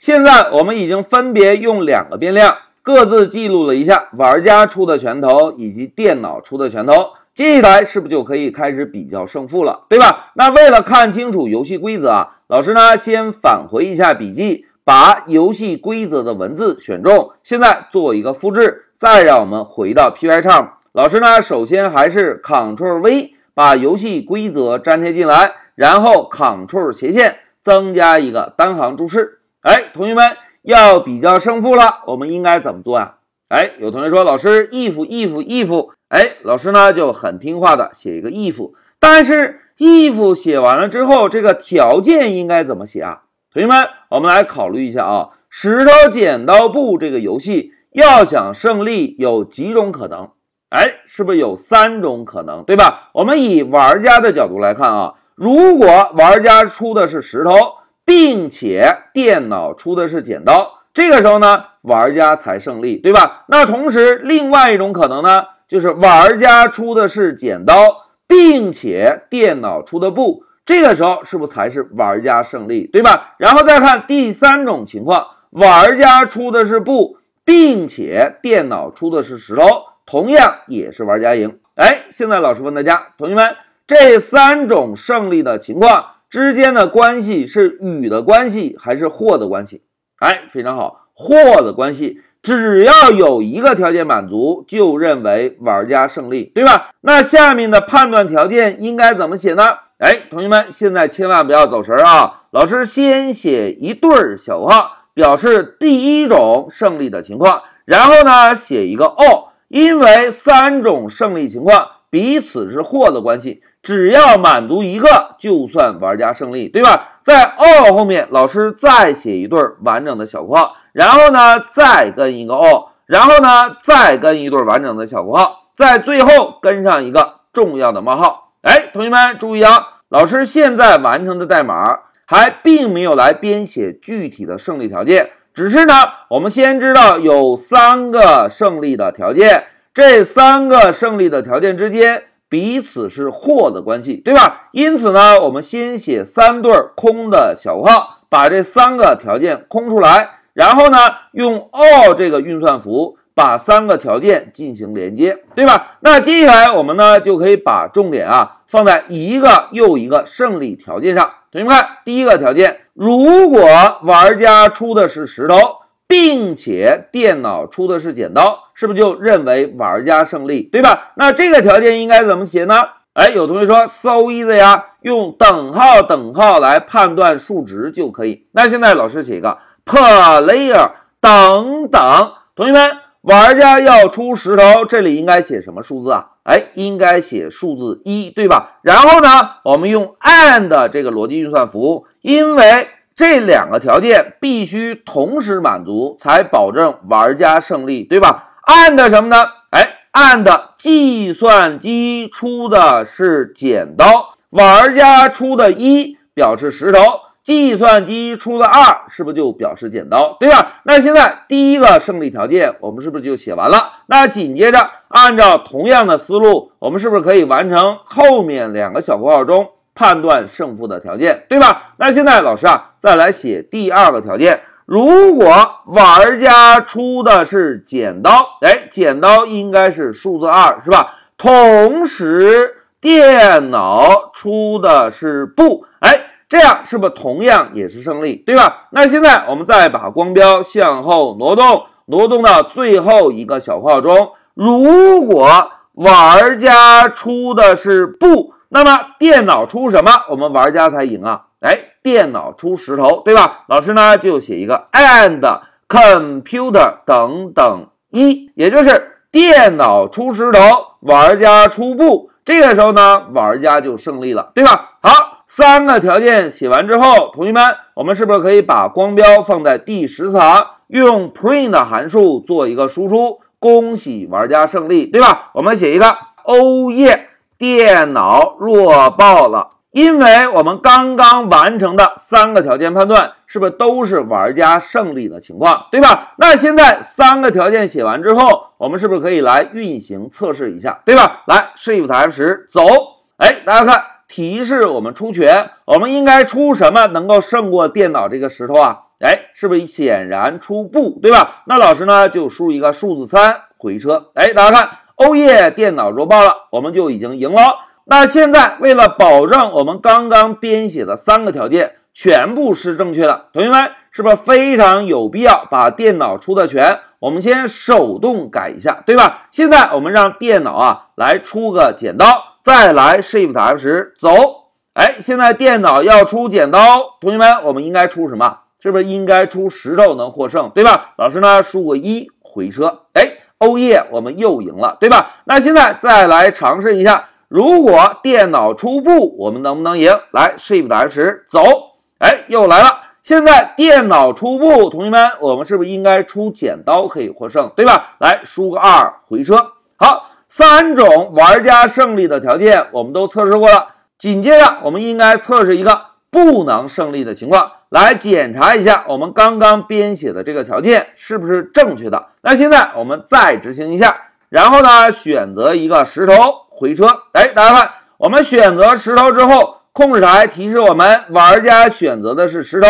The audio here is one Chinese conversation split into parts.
现在我们已经分别用两个变量各自记录了一下玩家出的拳头以及电脑出的拳头。接下来是不是就可以开始比较胜负了，对吧？那为了看清楚游戏规则啊，老师呢先返回一下笔记，把游戏规则的文字选中，现在做一个复制，再让我们回到 P Y 上。老师呢首先还是 Ctrl V 把游戏规则粘贴进来，然后 Ctrl 斜线增加一个单行注释。哎，同学们要比较胜负了，我们应该怎么做呀？哎，有同学说老师 if if if。哎，老师呢就很听话的写一个 if，但是 if 写完了之后，这个条件应该怎么写啊？同学们，我们来考虑一下啊，石头剪刀布这个游戏要想胜利有几种可能？哎，是不是有三种可能，对吧？我们以玩家的角度来看啊，如果玩家出的是石头，并且电脑出的是剪刀，这个时候呢，玩家才胜利，对吧？那同时，另外一种可能呢？就是玩家出的是剪刀，并且电脑出的布，这个时候是不是才是玩家胜利，对吧？然后再看第三种情况，玩家出的是布，并且电脑出的是石头，同样也是玩家赢。哎，现在老师问大家，同学们，这三种胜利的情况之间的关系是与的关系还是或的关系？哎，非常好，或的关系。只要有一个条件满足，就认为玩家胜利，对吧？那下面的判断条件应该怎么写呢？哎，同学们，现在千万不要走神啊！老师先写一对小括号，表示第一种胜利的情况，然后呢写一个 or，因为三种胜利情况彼此是或的关系，只要满足一个，就算玩家胜利，对吧？在 or 后面，老师再写一对完整的小括号。然后呢，再跟一个 or，然后呢，再跟一对完整的小括号，在最后跟上一个重要的冒号。哎，同学们注意啊，老师现在完成的代码还并没有来编写具体的胜利条件，只是呢，我们先知道有三个胜利的条件，这三个胜利的条件之间彼此是或的关系，对吧？因此呢，我们先写三对空的小括号，把这三个条件空出来。然后呢，用 or 这个运算符把三个条件进行连接，对吧？那接下来我们呢就可以把重点啊放在一个又一个胜利条件上。同学们看，第一个条件，如果玩家出的是石头，并且电脑出的是剪刀，是不是就认为玩家胜利，对吧？那这个条件应该怎么写呢？哎，有同学说 so easy 呀，用等号等号来判断数值就可以。那现在老师写一个。player 等等，同学们，玩家要出石头，这里应该写什么数字啊？哎，应该写数字一对吧？然后呢，我们用 and 这个逻辑运算符，因为这两个条件必须同时满足，才保证玩家胜利，对吧？and 什么呢？哎，and 计算机出的是剪刀，玩家出的一表示石头。计算机出的二是不是就表示剪刀，对吧？那现在第一个胜利条件我们是不是就写完了？那紧接着按照同样的思路，我们是不是可以完成后面两个小括号中判断胜负的条件，对吧？那现在老师啊，再来写第二个条件：如果玩家出的是剪刀，哎，剪刀应该是数字二，是吧？同时电脑出的是布，哎。这样是不是同样也是胜利，对吧？那现在我们再把光标向后挪动，挪动到最后一个小括号中。如果玩家出的是布，那么电脑出什么，我们玩家才赢啊？哎，电脑出石头，对吧？老师呢就写一个 and computer 等等一，也就是电脑出石头，玩家出布。这个时候呢，玩家就胜利了，对吧？好。三个条件写完之后，同学们，我们是不是可以把光标放在第十行，用 print 函数做一个输出？恭喜玩家胜利，对吧？我们写一个，哦耶，电脑弱爆了，因为我们刚刚完成的三个条件判断，是不是都是玩家胜利的情况，对吧？那现在三个条件写完之后，我们是不是可以来运行测试一下，对吧？来，Shift F 十，走，哎，大家看。提示我们出拳，我们应该出什么能够胜过电脑这个石头啊？哎，是不是显然出布，对吧？那老师呢就输一个数字三回车。哎，大家看，欧耶，电脑弱爆了，我们就已经赢了。那现在为了保证我们刚刚编写的三个条件全部是正确的，同学们是不是非常有必要把电脑出的全，我们先手动改一下，对吧？现在我们让电脑啊来出个剪刀，再来 Shift F 十走。哎，现在电脑要出剪刀，同学们，我们应该出什么？是不是应该出石头能获胜，对吧？老师呢，输个一回车，哎，欧耶，我们又赢了，对吧？那现在再来尝试一下，如果电脑出布，我们能不能赢？来，Shift F 十走，哎，又来了。现在电脑出布，同学们，我们是不是应该出剪刀可以获胜，对吧？来，输个二回车。好，三种玩家胜利的条件我们都测试过了，紧接着我们应该测试一个不能胜利的情况。来检查一下我们刚刚编写的这个条件是不是正确的。那现在我们再执行一下，然后呢选择一个石头回车。哎，大家看，我们选择石头之后，控制台提示我们玩家选择的是石头，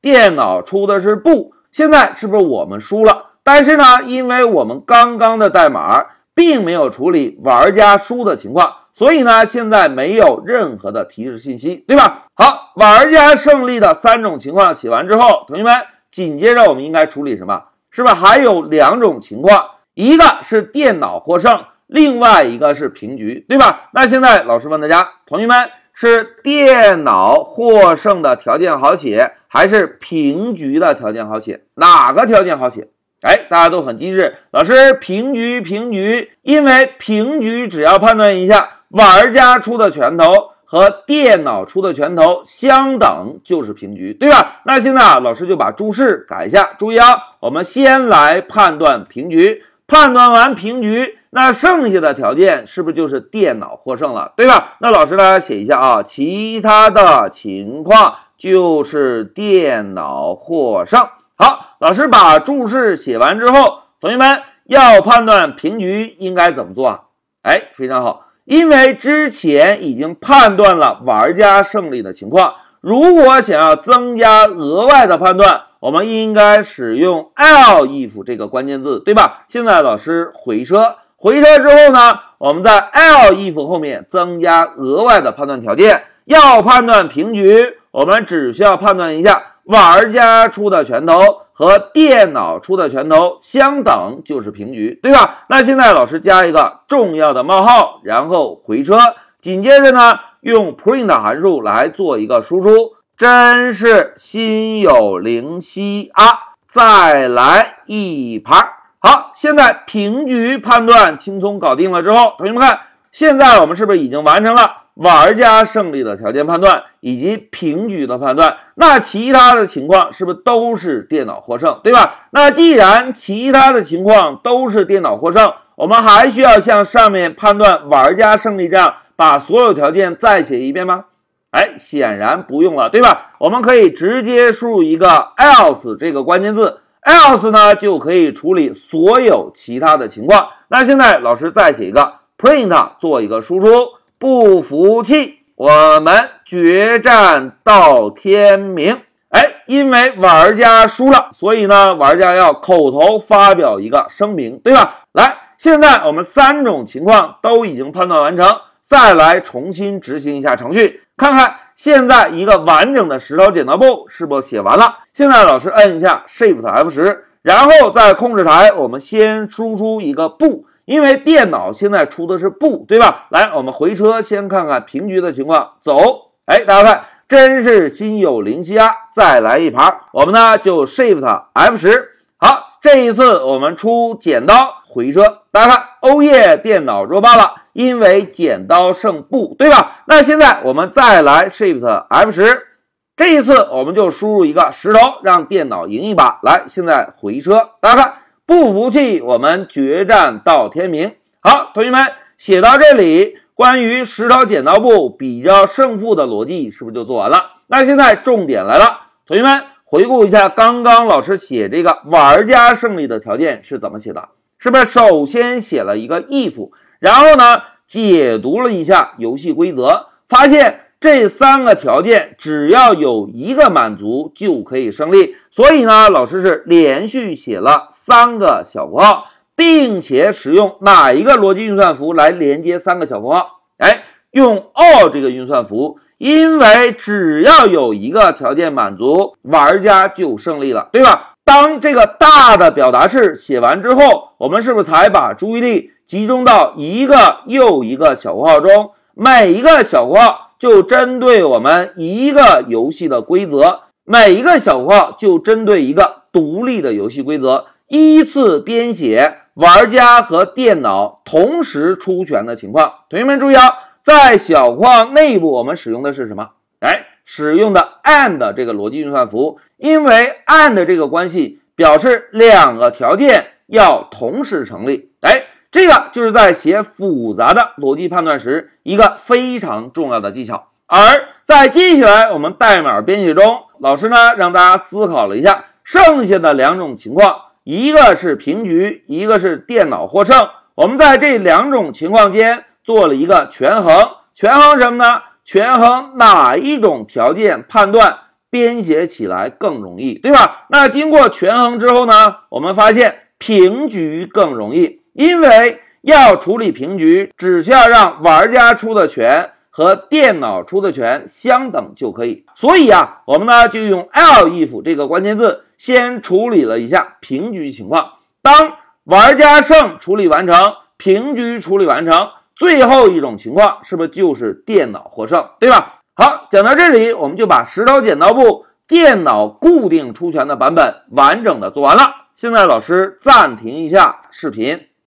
电脑出的是布。现在是不是我们输了？但是呢，因为我们刚刚的代码并没有处理玩家输的情况。所以呢，现在没有任何的提示信息，对吧？好，玩家胜利的三种情况写完之后，同学们，紧接着我们应该处理什么？是不是还有两种情况？一个是电脑获胜，另外一个是平局，对吧？那现在老师问大家，同学们是电脑获胜的条件好写，还是平局的条件好写？哪个条件好写？哎，大家都很机智，老师平局平局，因为平局只要判断一下。玩家出的拳头和电脑出的拳头相等就是平局，对吧？那现在啊，老师就把注释改一下。注意啊，我们先来判断平局，判断完平局，那剩下的条件是不是就是电脑获胜了，对吧？那老师呢写一下啊，其他的情况就是电脑获胜。好，老师把注释写完之后，同学们要判断平局应该怎么做啊？哎，非常好。因为之前已经判断了玩家胜利的情况，如果想要增加额外的判断，我们应该使用 L if 这个关键字，对吧？现在老师回车，回车之后呢，我们在 L if 后面增加额外的判断条件，要判断平局，我们只需要判断一下玩家出的拳头。和电脑出的拳头相等就是平局，对吧？那现在老师加一个重要的冒号，然后回车，紧接着呢，用 print 函数来做一个输出，真是心有灵犀啊！再来一盘。好，现在平局判断轻松搞定了之后，同学们看，现在我们是不是已经完成了？玩家胜利的条件判断以及平局的判断，那其他的情况是不是都是电脑获胜，对吧？那既然其他的情况都是电脑获胜，我们还需要像上面判断玩家胜利这样把所有条件再写一遍吗？哎，显然不用了，对吧？我们可以直接输入一个 else 这个关键字，else 呢就可以处理所有其他的情况。那现在老师再写一个 print 做一个输出。不服气，我们决战到天明。哎，因为玩家输了，所以呢，玩家要口头发表一个声明，对吧？来，现在我们三种情况都已经判断完成，再来重新执行一下程序，看看现在一个完整的石头剪刀布是否写完了。现在老师摁一下 Shift F 十，然后在控制台，我们先输出一个布。因为电脑现在出的是布，对吧？来，我们回车先看看平局的情况。走，哎，大家看，真是心有灵犀啊！再来一盘，我们呢就 Shift F 十。好，这一次我们出剪刀回车。大家看，欧耶，电脑弱爆了，因为剪刀胜布，对吧？那现在我们再来 Shift F 十，这一次我们就输入一个石头，让电脑赢一把。来，现在回车，大家看。不服气，我们决战到天明。好，同学们写到这里，关于石头剪刀布比较胜负的逻辑是不是就做完了？那现在重点来了，同学们回顾一下刚刚老师写这个玩家胜利的条件是怎么写的？是不是首先写了一个 if，然后呢解读了一下游戏规则，发现这三个条件只要有一个满足就可以胜利。所以呢，老师是连续写了三个小括号，并且使用哪一个逻辑运算符来连接三个小括号？哎，用 or 这个运算符，因为只要有一个条件满足，玩家就胜利了，对吧？当这个大的表达式写完之后，我们是不是才把注意力集中到一个又一个小括号中？每一个小括号就针对我们一个游戏的规则，每一个小符号就针对一个独立的游戏规则，依次编写玩家和电脑同时出拳的情况。同学们注意啊，在小符号内部，我们使用的是什么？哎。使用的 and 这个逻辑运算符，因为 and 这个关系表示两个条件要同时成立。哎，这个就是在写复杂的逻辑判断时一个非常重要的技巧。而在接下来我们代码编写中，老师呢让大家思考了一下剩下的两种情况，一个是平局，一个是电脑获胜。我们在这两种情况间做了一个权衡，权衡什么呢？权衡哪一种条件判断编写起来更容易，对吧？那经过权衡之后呢，我们发现平局更容易，因为要处理平局，只需要让玩家出的拳和电脑出的拳相等就可以。所以啊，我们呢就用 L if 这个关键字先处理了一下平局情况。当玩家胜处理完成，平局处理完成。最后一种情况是不是就是电脑获胜，对吧？好，讲到这里，我们就把石头剪刀布电脑固定出拳的版本完整的做完了。现在老师暂停一下视频。